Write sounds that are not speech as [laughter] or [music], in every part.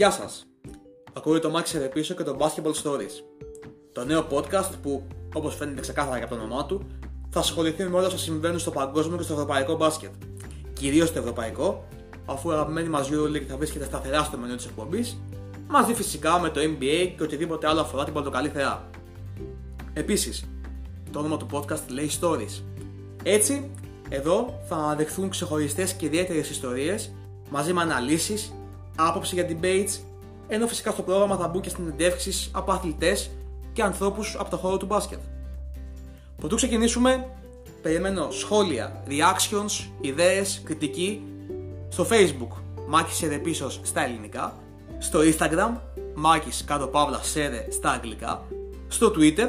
Γεια σας! Ακούτε το Max πίσω και το Basketball Stories. Το νέο podcast που, όπως φαίνεται ξεκάθαρα και από το όνομά του, θα ασχοληθεί με όλα όσα συμβαίνουν στο παγκόσμιο και στο ευρωπαϊκό μπάσκετ. Κυρίως στο ευρωπαϊκό, αφού η αγαπημένη μας EuroLeague θα βρίσκεται σταθερά στο μενού της εκπομπής, μαζί φυσικά με το NBA και οτιδήποτε άλλο αφορά την πορτοκαλί θεά. Επίσης, το όνομα του podcast λέει Stories. Έτσι, εδώ θα αναδεχθούν ξεχωριστές και ιδιαίτερες ιστορίες μαζί με αναλύσεις, άποψη για debates, ενώ φυσικά στο πρόγραμμα θα μπουν και συνεντεύξεις από αθλητές και ανθρώπους από το χώρο του μπάσκετ. Πρωτού ξεκινήσουμε, περιμένω σχόλια, reactions, ιδέες, κριτική στο facebook Μάκης Σερεπίσος στα ελληνικά, στο instagram Μάκης κάτω παύλα Σερε στα αγγλικά, στο twitter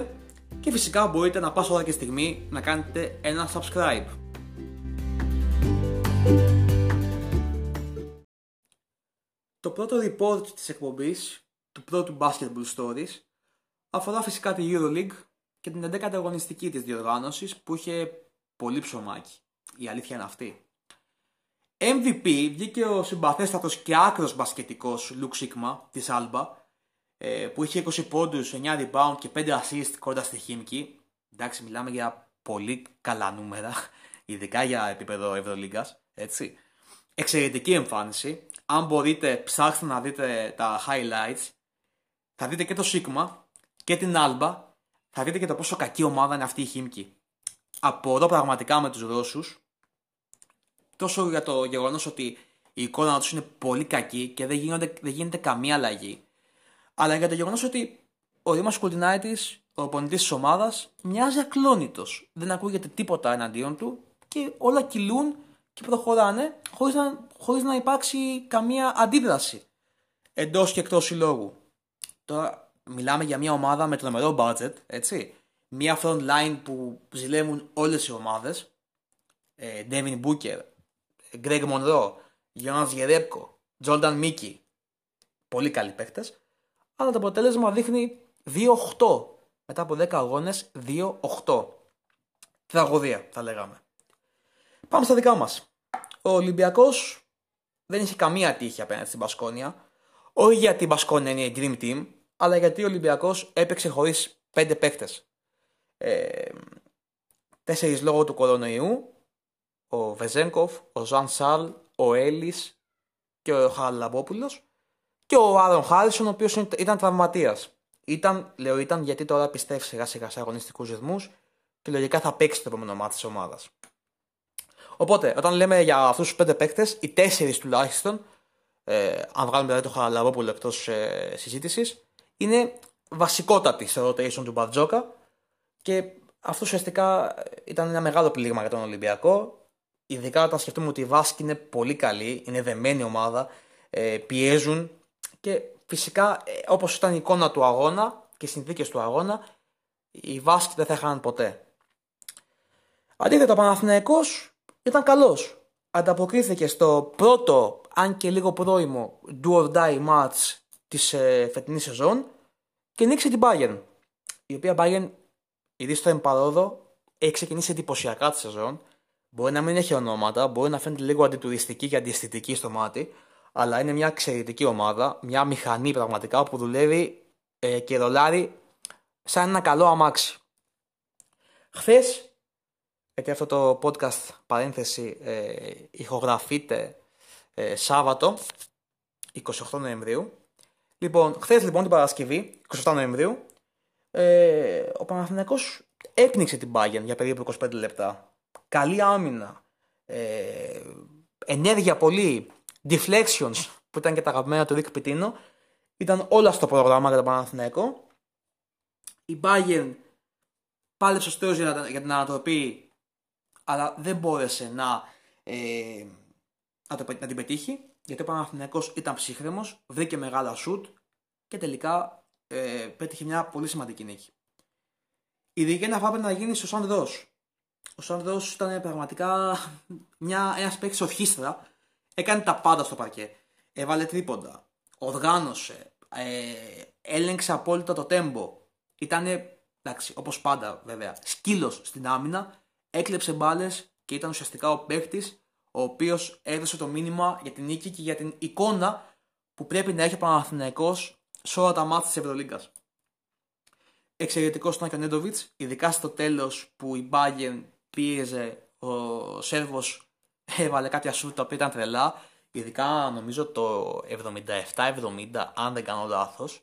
και φυσικά μπορείτε να πάσα ώρα και στιγμή να κάνετε ένα subscribe. Το πρώτο report της εκπομπής του πρώτου Basketball Stories αφορά φυσικά τη EuroLeague και την 11η αγωνιστική της διοργάνωσης που είχε πολύ ψωμάκι. Η αλήθεια είναι αυτή. MVP βγήκε ο συμπαθέστατος και άκρος μπασκετικός Λουκ Σίγμα της Alba ε, που είχε 20 πόντους, 9 rebound και 5 assist κοντά στη Χίμκι. Εντάξει, μιλάμε για πολύ καλά νούμερα, [laughs] ειδικά για επίπεδο Ευρωλίγκας, έτσι. Εξαιρετική εμφάνιση. Αν μπορείτε, ψάξτε να δείτε τα highlights. Θα δείτε και το Σίγμα και την Alba. Θα δείτε και το πόσο κακή ομάδα είναι αυτή η Χίμκι. Απορώ πραγματικά με τους Ρώσους. Τόσο για το γεγονός ότι η εικόνα τους είναι πολύ κακή και δεν, γίνονται, δεν γίνεται καμία αλλαγή αλλά για το γεγονός ότι ο Δήμας Κουλτινάητης, ο πονητή της ομάδας, μοιάζει ακλόνητος. Δεν ακούγεται τίποτα εναντίον του και όλα κυλούν και προχωράνε χωρίς να, χωρίς να υπάρξει καμία αντίδραση εντός και εκτός συλλόγου. Τώρα μιλάμε για μια ομάδα με τρομερό budget, έτσι. Μια front line που ζηλεύουν όλες οι ομάδες. Ε, Devin Booker, Greg Monroe, Jonas Γερέπκο, Jordan Mickey. Πολύ καλοί παίχτες αλλά το αποτέλεσμα δείχνει 2-8. Μετά από 10 αγώνες 2-8. Τραγωδία θα λέγαμε. Πάμε στα δικά μας. Ο Ολυμπιακός δεν είχε καμία τύχη απέναντι στην Πασκόνια. Όχι γιατί η Πασκόνια είναι η Dream Team, αλλά γιατί ο Ολυμπιακός έπαιξε χωρίς 5 παίκτες. Ε, τέσσερις λόγω του κορονοϊού, ο Βεζέγκοφ, ο Ζαν Σαλ, ο Έλλης και ο Χαραλαμπόπουλος και ο Άρον Χάρισον, ο οποίος ήταν τραυματίας. Ήταν, λέω ήταν, γιατί τώρα πιστεύει σιγά σιγά σε αγωνιστικούς ρυθμούς και λογικά θα παίξει το επόμενο μάτι της ομάδας. Οπότε, όταν λέμε για αυτούς τους πέντε παίκτες, οι τέσσερις τουλάχιστον, ε, αν βγάλουμε δηλαδή το Χαραλαβόπουλο εκτός ε, συζήτησης, είναι βασικότατοι στο rotation του Μπαρτζόκα και αυτό ουσιαστικά ήταν ένα μεγάλο πλήγμα για τον Ολυμπιακό. Ειδικά όταν σκεφτούμε ότι η Βάσκη είναι πολύ καλή, είναι δεμένη ομάδα, ε, πιέζουν και φυσικά ε, όπως ήταν η εικόνα του αγώνα και οι συνθήκες του αγώνα οι Βάσκοι δεν θα είχαν ποτέ. Αντίθετα ο Παναθηναϊκός ήταν καλός. Ανταποκρίθηκε στο πρώτο, αν και λίγο πρώιμο, do or die match της ε, φετινής σεζόν και νίξε την Bayern. Η οποία Bayern, ήδη στο εμπαρόδο, έχει ξεκινήσει εντυπωσιακά τη σεζόν. Μπορεί να μην έχει ονόματα, μπορεί να φαίνεται λίγο αντιτουριστική και αντιαισθητική στο μάτι, αλλά είναι μια εξαιρετική ομάδα, μια μηχανή πραγματικά που δουλεύει ε, και ρολάρει σαν ένα καλό αμάξι. Χθες, γιατί αυτό το podcast παρένθεση ε, ηχογραφείται ε, Σάββατο 28 Νοεμβρίου. Λοιπόν, χθες λοιπόν την Παρασκευή, 27 Νοεμβρίου, ε, ο Παναθηναϊκός έπνιξε την Bayern για περίπου 25 λεπτά. Καλή άμυνα, ε, ενέργεια πολύ, Deflections που ήταν και τα αγαπημένα του Rick Pitino ήταν όλα στο πρόγραμμα για τον Παναθηναϊκό. Η Bayern πάλεψε στο για, για την ανατροπή αλλά δεν μπόρεσε να, ε, να, το, να την πετύχει γιατί ο Παναθηναϊκός ήταν ψύχρεμος, βρήκε μεγάλα σουτ και τελικά ε, πέτυχε μια πολύ σημαντική νίκη. Η δικαίνα θα έπρεπε να γίνει στο Σαν Ο Σαν ήταν πραγματικά μια, ένας παίκτης ορχήστρα έκανε τα πάντα στο παρκέ. Έβαλε τρίποντα, οργάνωσε, ε, έλεγξε απόλυτα το τέμπο. Ήτανε, εντάξει, όπως πάντα βέβαια, σκύλος στην άμυνα, έκλεψε μπάλες και ήταν ουσιαστικά ο παίκτης ο οποίος έδωσε το μήνυμα για την νίκη και για την εικόνα που πρέπει να έχει ο Παναθηναϊκός σε όλα τα μάτια της Ευρωλίγκας. Εξαιρετικός ήταν και ο Νέντοβιτς, ειδικά στο τέλος που η Bayern πίεζε, ο Σέρβος έβαλε κάποια σούτ τα οποία ήταν τρελά. Ειδικά νομίζω το 77-70, αν δεν κάνω λάθος,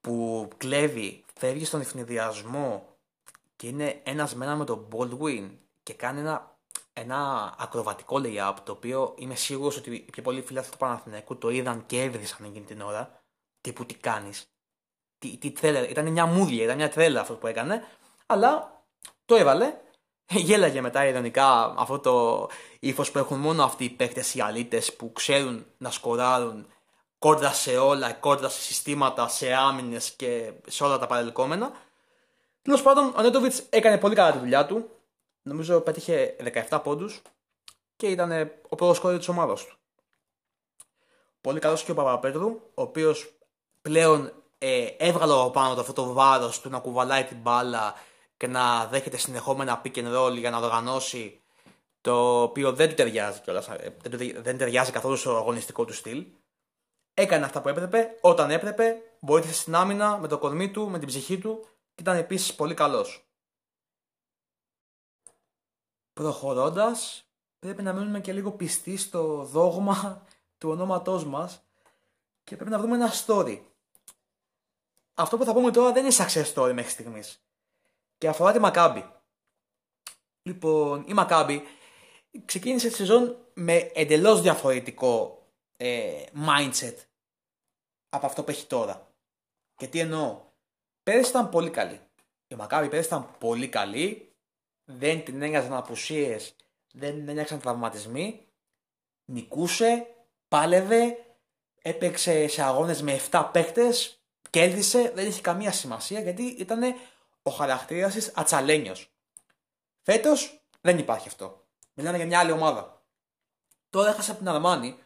που κλέβει, φεύγει στον ευνηδιασμό και είναι ένας μένα με τον Baldwin και κάνει ένα, ένα ακροβατικό lay-up το οποίο είμαι σίγουρος ότι οι πιο πολλοί φίλοι του Παναθηναϊκού το είδαν και έβρισαν εκείνη την ώρα. Τύπου τι κάνεις. Τι, τι τρέλα, ήταν μια μούδια, ήταν μια τρέλα αυτό που έκανε. Αλλά το έβαλε. [laughs] Γέλαγε μετά ειρωνικά αυτό το ύφος που έχουν μόνο αυτοί οι παίκτες οι αλήτες που ξέρουν να σκοράρουν κόρδα σε όλα, κόρδα σε συστήματα, σε άμυνες και σε όλα τα παρελκόμενα. Τέλος πάντων, ο Νέτοβιτ έκανε πολύ καλά τη δουλειά του. Νομίζω πέτυχε 17 πόντους και ήταν ο πρώτος κόρη της ομάδας του. Πολύ καλός και ο Παπαπέτρου, ο οποίος πλέον ε, έβγαλε από πάνω το αυτό το βάρος του να κουβαλάει την μπάλα και να δέχεται συνεχόμενα pick and roll για να οργανώσει το οποίο δεν του ταιριάζει κιόλας, ε, δεν, δεν ταιριάζει καθόλου στο αγωνιστικό του στυλ. Έκανε αυτά που έπρεπε, όταν έπρεπε, βοήθησε στην άμυνα με το κορμί του, με την ψυχή του και ήταν επίσης πολύ καλός. Προχωρώντας, πρέπει να μείνουμε και λίγο πιστοί στο δόγμα του ονόματός μας και πρέπει να βρούμε ένα story. Αυτό που θα πούμε τώρα δεν είναι success story μέχρι στιγμής. Και αφορά τη Μακάμπη. Λοιπόν, η Μακάμπη ξεκίνησε τη σεζόν με εντελώς διαφορετικό ε, mindset από αυτό που έχει τώρα. Και τι εννοώ; Πέρυσι ήταν πολύ καλή. Η Μακάβη πέρυσι ήταν πολύ καλή. Δεν την ένοιαζαν απουσίες, δεν την ένοιαζαν τραυματισμοί. Νικούσε, πάλευε, έπαιξε σε αγώνες με 7 παίχτε, κέρδισε, δεν είχε καμία σημασία γιατί ήταν ο χαρακτήρας της ατσαλένιος. Φέτος δεν υπάρχει αυτό. Μιλάμε για μια άλλη ομάδα. Τώρα έχασα από την Αρμάνη.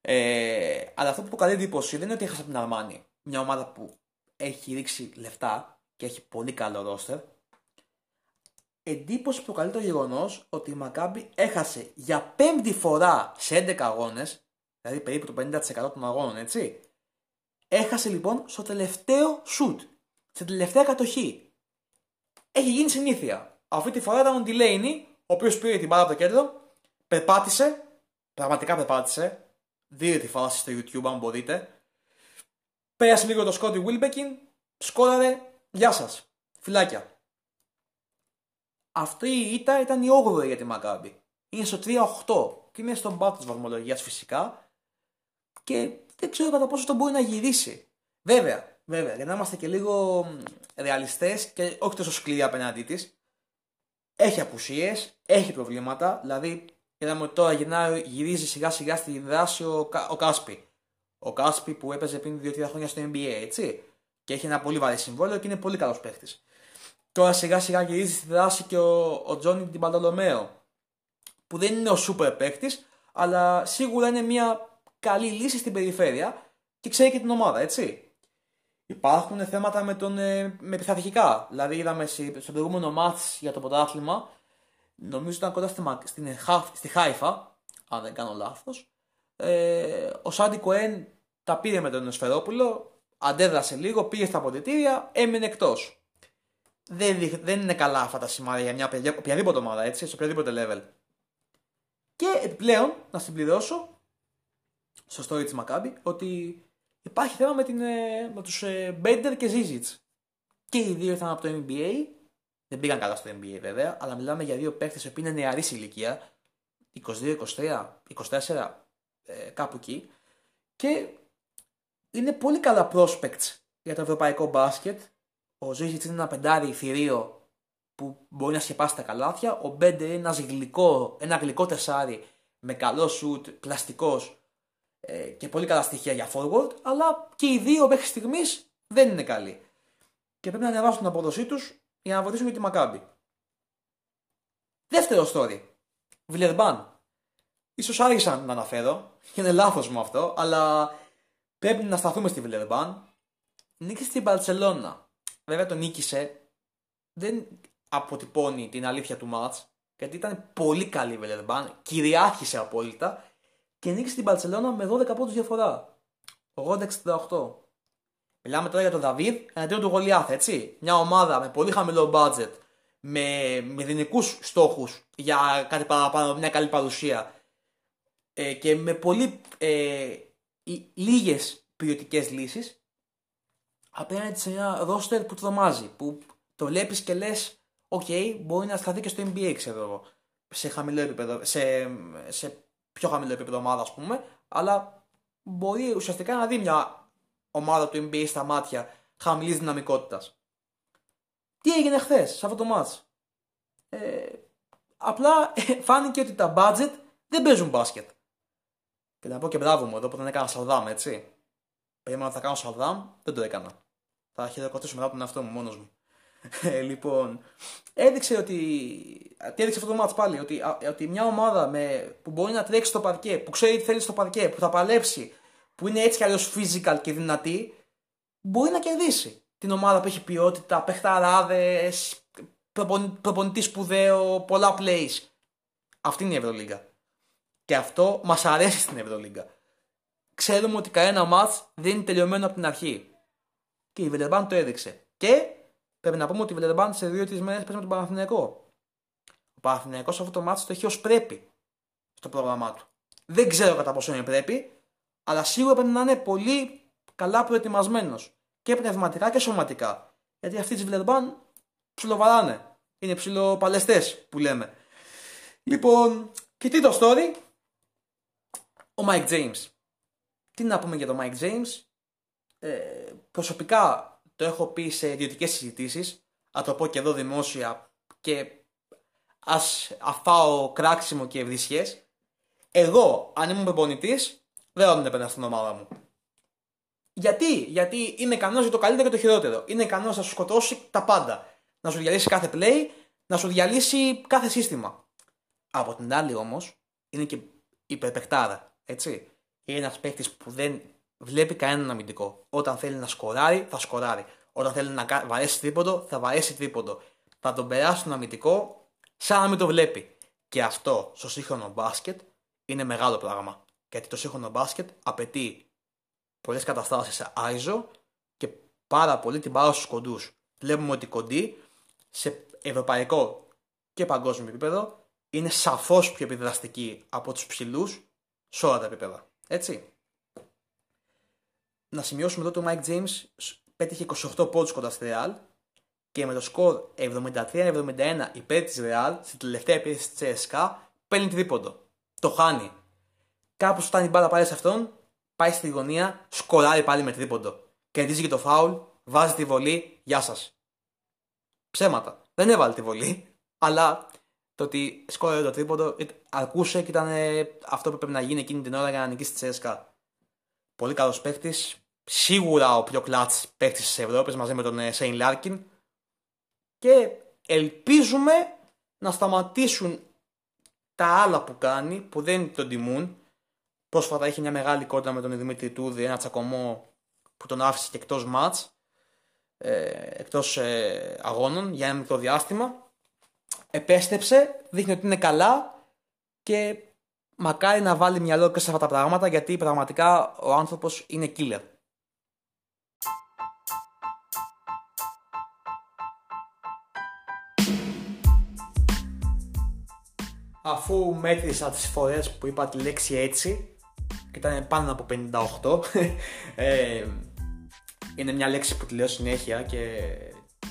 Ε, αλλά αυτό που προκαλεί εντύπωση δεν είναι ότι έχασα από την Αρμάνη. Μια ομάδα που έχει ρίξει λεφτά και έχει πολύ καλό ρόστερ. Εντύπωση που προκαλεί το γεγονός ότι η Μακάμπη έχασε για πέμπτη φορά σε 11 αγώνες, δηλαδή περίπου το 50% των αγώνων, έτσι. Έχασε λοιπόν στο τελευταίο σουτ, στην τελευταία κατοχή. Έχει γίνει συνήθεια. Αυτή τη φορά ήταν ο Ντιλέινι, ο οποίος πήρε την μπάλα από το κέντρο, περπάτησε, πραγματικά περπάτησε. Δείτε τη φάση στο YouTube αν μπορείτε. Πέρασε λίγο το Σκότι Βίλμπεκιν, σκόραρε, γεια σας. Φυλάκια. Αυτή η ήττα ήταν η 8η για τη Μακάμπη. Είναι στο 3-8 και είναι στον πάτο της βαθμολογίας φυσικά. Και δεν ξέρω κατά πόσο το μπορεί να γυρίσει. Βέβαια, βέβαια, για να είμαστε και λίγο ρεαλιστές και όχι τόσο σκληροί απέναντί της. Έχει απουσίες, έχει προβλήματα. Δηλαδή, είδαμε ότι τώρα γυρνάει, γυρίζει σιγά σιγά στη δράση ο, ο Κάσπι. Ο Κάσπι που έπαιζε πριν 2-3 χρόνια στο NBA, έτσι. Και έχει ένα πολύ βαρύ συμβόλαιο και είναι πολύ καλός παίχτη. Τώρα σιγά σιγά γυρίζει στη δράση και ο, ο Τζόνι Τιμπαντολομέο. Που δεν είναι ο σούπερ παίχτη, αλλά σίγουρα είναι μια καλή λύση στην περιφέρεια και ξέρει και την ομάδα, έτσι. Υπάρχουν θέματα με, τον, ε, με πειθαρχικά. Δηλαδή, είδαμε στο προηγούμενο μάτς για το πρωτάθλημα, νομίζω ήταν κοντά στη, στην, στη Χάιφα, αν δεν κάνω λάθος. Ε, ο Σάντι Κοέν τα πήρε με τον Σφερόπουλο, αντέδρασε λίγο, πήγε στα αποδητήρια, έμεινε εκτός. Δεν, δεν είναι καλά αυτά τα σημάδια για μια οποιαδήποτε ομάδα, έτσι, σε οποιαδήποτε level. Και επιπλέον, να συμπληρώσω, στο story της Μακάμπη, ότι υπάρχει θέμα με, την, ε, με τους Μπέντερ και Ζίζιτς. Και οι δύο ήρθαν από το NBA, δεν πήγαν καλά στο NBA βέβαια, αλλά μιλάμε για δύο παίχτες που είναι νεαρής ηλικία, 22, 23, 24, κάπου εκεί. Και είναι πολύ καλά prospects για το ευρωπαϊκό μπάσκετ. Ο Ζήσιτ είναι ένα πεντάρι θηρίο που μπορεί να σκεπάσει τα καλάθια. Ο Μπέντερ είναι ένας γλυκό, ένα γλυκό τεσάρι με καλό σουτ, πλαστικός ε, και πολύ καλά στοιχεία για forward. Αλλά και οι δύο μέχρι στιγμής δεν είναι καλοί. Και πρέπει να ανεβάσουν την απόδοσή τους για να βοηθήσουν και τη Μακάμπη. Δεύτερο story. Βιλερμπάν. σω άργησα να αναφέρω. Είναι λάθος μου αυτό, αλλά Πρέπει να σταθούμε στη Βιλερμπάν. Νίκησε στην Παρσελώνα. Βέβαια το νίκησε. Δεν αποτυπώνει την αλήθεια του μάτς. Γιατί ήταν πολύ καλή η Βιλερμπάν. Κυριάρχησε απόλυτα. Και νίκησε την Παρσελώνα με 12 πόντους διαφορά. 80-68. Μιλάμε τώρα για τον Δαβίδ εναντίον του Γολιάθ, έτσι. Μια ομάδα με πολύ χαμηλό budget, με μηδενικούς στόχους για κάτι παραπάνω, μια καλή παρουσία ε, και με πολύ ε, λίγες ποιοτικές λύσεις απέναντι σε ένα ρόστερ που τρομάζει. Που το βλέπεις και λες, OK, μπορεί να σταθεί και στο NBA, ξέρω εγώ. Σε χαμηλό επίπεδο, σε, σε πιο χαμηλό επίπεδο ομάδα, ας πούμε, αλλά μπορεί ουσιαστικά να δει μια ομάδα του NBA στα μάτια χαμηλής δυναμικότητας. Τι έγινε χθες σε αυτό το match. Ε, απλά φάνηκε ότι τα budget δεν παίζουν μπάσκετ. Και να πω και μπράβο μου εδώ που δεν έκανα σαλδάμ, έτσι. Περίμενα ότι θα κάνω σαλδάμ, δεν το έκανα. Θα χειροκροτήσω μετά τον εαυτό μου μόνος μου. [laughs] Ε, λοιπόν, έδειξε ότι. Τι έδειξε αυτό το match πάλι, ότι, ότι μια ομάδα με, που μπορεί να τρέξει στο παρκέ, που ξέρει τι θέλει στο παρκέ, που θα παλέψει, που είναι έτσι κι αλλιώς physical και δυνατή, μπορεί να κερδίσει την ομάδα που έχει ποιότητα, παιχταράδες, προπονητή σπουδαίο, πολλά plays. Αυτή είναι η Ευρωλίγκα. Και αυτό μας αρέσει στην Ευρωλίγκα. Ξέρουμε ότι κανένα match δεν είναι τελειωμένο από την αρχή. Και η Βελερμπάν το έδειξε. Και πρέπει να πούμε ότι η Βελερμπάν σε δύο-τρεις μέρες παίζει με τον Παναθηναϊκό. Ο Παναθηναϊκός αυτό το match το έχει ως πρέπει στο πρόγραμμά του. Δεν ξέρω κατά πόσο είναι πρέπει, αλλά σίγουρα πρέπει να είναι πολύ καλά προετοιμασμένος και πνευματικά και σωματικά. Γιατί αυτοί της Βιλερμπάν ψιλοβαράνε. Είναι ψιλοπαλαιστές που λέμε. Λοιπόν, και τι το story; Ο Mike James. Τι να πούμε για τον Mike James; Ε, προσωπικά το έχω πει σε ιδιωτικές συζητήσεις. Α το πω και εδώ δημόσια και ας αφάω κράξιμο και ευρισχές. Εγώ, αν ήμουν προπονητής, δεν θα τον έπαιρνα στην ομάδα μου. Γιατί, γιατί είναι ικανός για το καλύτερο και το χειρότερο. Είναι ικανός να σου σκοτώσει τα πάντα. Να σου διαλύσει κάθε play, να σου διαλύσει κάθε σύστημα. Από την άλλη όμως, είναι και υπερπεκτάρα. Έτσι. Είναι ένας παίκτης που δεν βλέπει κανέναν αμυντικό. Όταν θέλει να σκοράρει, θα σκοράρει. Όταν θέλει να βαρέσει τρίποντο, θα βαρέσει τρίποντο. Θα τον περάσει τον αμυντικό σαν να μην το βλέπει. Και αυτό στο σύγχρονο μπάσκετ είναι μεγάλο πράγμα. Γιατί το σύγχρονο μπάσκετ απαιτεί πολλές καταστάσεις σε άιζο και πάρα πολύ την πάρα στους κοντούς. Βλέπουμε ότι οι κοντοί σε ευρωπαϊκό και παγκόσμιο επίπεδο είναι σαφώς πιο επιδραστικοί από τους ψηλούς σε όλα τα επίπεδα. Έτσι. Να σημειώσουμε εδώ ότι ο Mike James πέτυχε 28 πόντους κοντά στη Real και με το σκορ 73-71 υπέρ της Real στην τελευταία επίθεση της CSKA παίρνει τρίποντο. Το χάνει. Κάπου φτάνει η μπάλα πάλι σε αυτόν, πάει στη γωνία, σκοράρει πάλι με τρίποντο. Κερδίζει και το φάουλ, βάζει τη βολή, γεια σας. Ψέματα. Δεν έβαλε τη βολή, αλλά το ότι σκόραρε το τρίποντο αρκούσε και ήταν αυτό που πρέπει να γίνει εκείνη την ώρα για να νικήσει τη Τσέσκα. Πολύ καλός παίκτης. Σίγουρα ο πιο clutch παίκτης της Ευρώπης μαζί με τον Σέιν Λάρκιν. Και ελπίζουμε να σταματήσουν τα άλλα που κάνει που δεν τον τιμούν Πρόσφατα είχε μια μεγάλη κόντρα με τον Δημήτρη Τούδη, ένα τσακωμό που τον άφησε και εκτός μάτς, ε, εκτός ε, αγώνων για ένα μικρό διάστημα. Επέστρεψε, δείχνει ότι είναι καλά και μακάρι να βάλει μυαλό και σε αυτά τα πράγματα γιατί πραγματικά ο άνθρωπος είναι killer. Αφού μέτρησα τις φορές που είπα τη λέξη έτσι και ήταν πάνω από 58. [laughs] ε, είναι μια λέξη που τη λέω συνέχεια και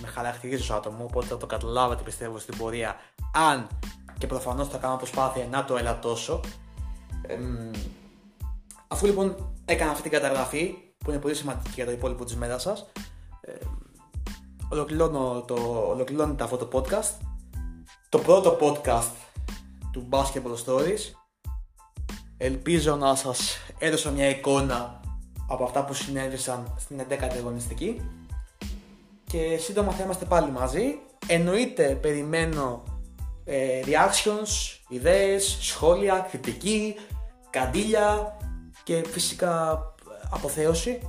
με χαρακτηρίζει ως άτομο, οπότε θα το καταλάβατε πιστεύω στην πορεία αν και προφανώς θα κάνω προσπάθεια να το ελαττώσω. Ε, αφού λοιπόν έκανα αυτή την καταγραφή που είναι πολύ σημαντική για το υπόλοιπο της μέρας σας ε, ολοκληρώνω το, ολοκληρώνεται αυτό το podcast. Το πρώτο podcast του Basketball Stories. Ελπίζω να σας έδωσα μια εικόνα από αυτά που συνέβησαν στην 11η αγωνιστική και σύντομα θα είμαστε πάλι μαζί. Εννοείται περιμένω ε, reactions, ιδέες, σχόλια, κριτική, καντήλια και φυσικά αποθέωση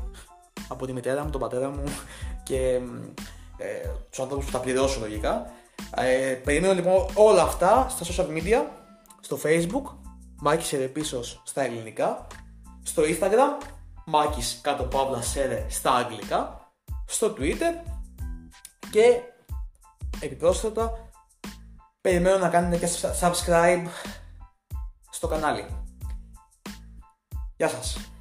από τη μητέρα μου, τον πατέρα μου [laughs] και ε, τους ανθρώπους που θα πληρώσω λογικά. Ε, περιμένω λοιπόν όλα αυτά στα social media, στο facebook Μάκης Ερεπίσος στα ελληνικά, στο Instagram Μάκης κάτω παύλα σέρε στα αγγλικά στο Twitter και επιπρόσθετα περιμένω να κάνετε και subscribe στο κανάλι. Γεια σας!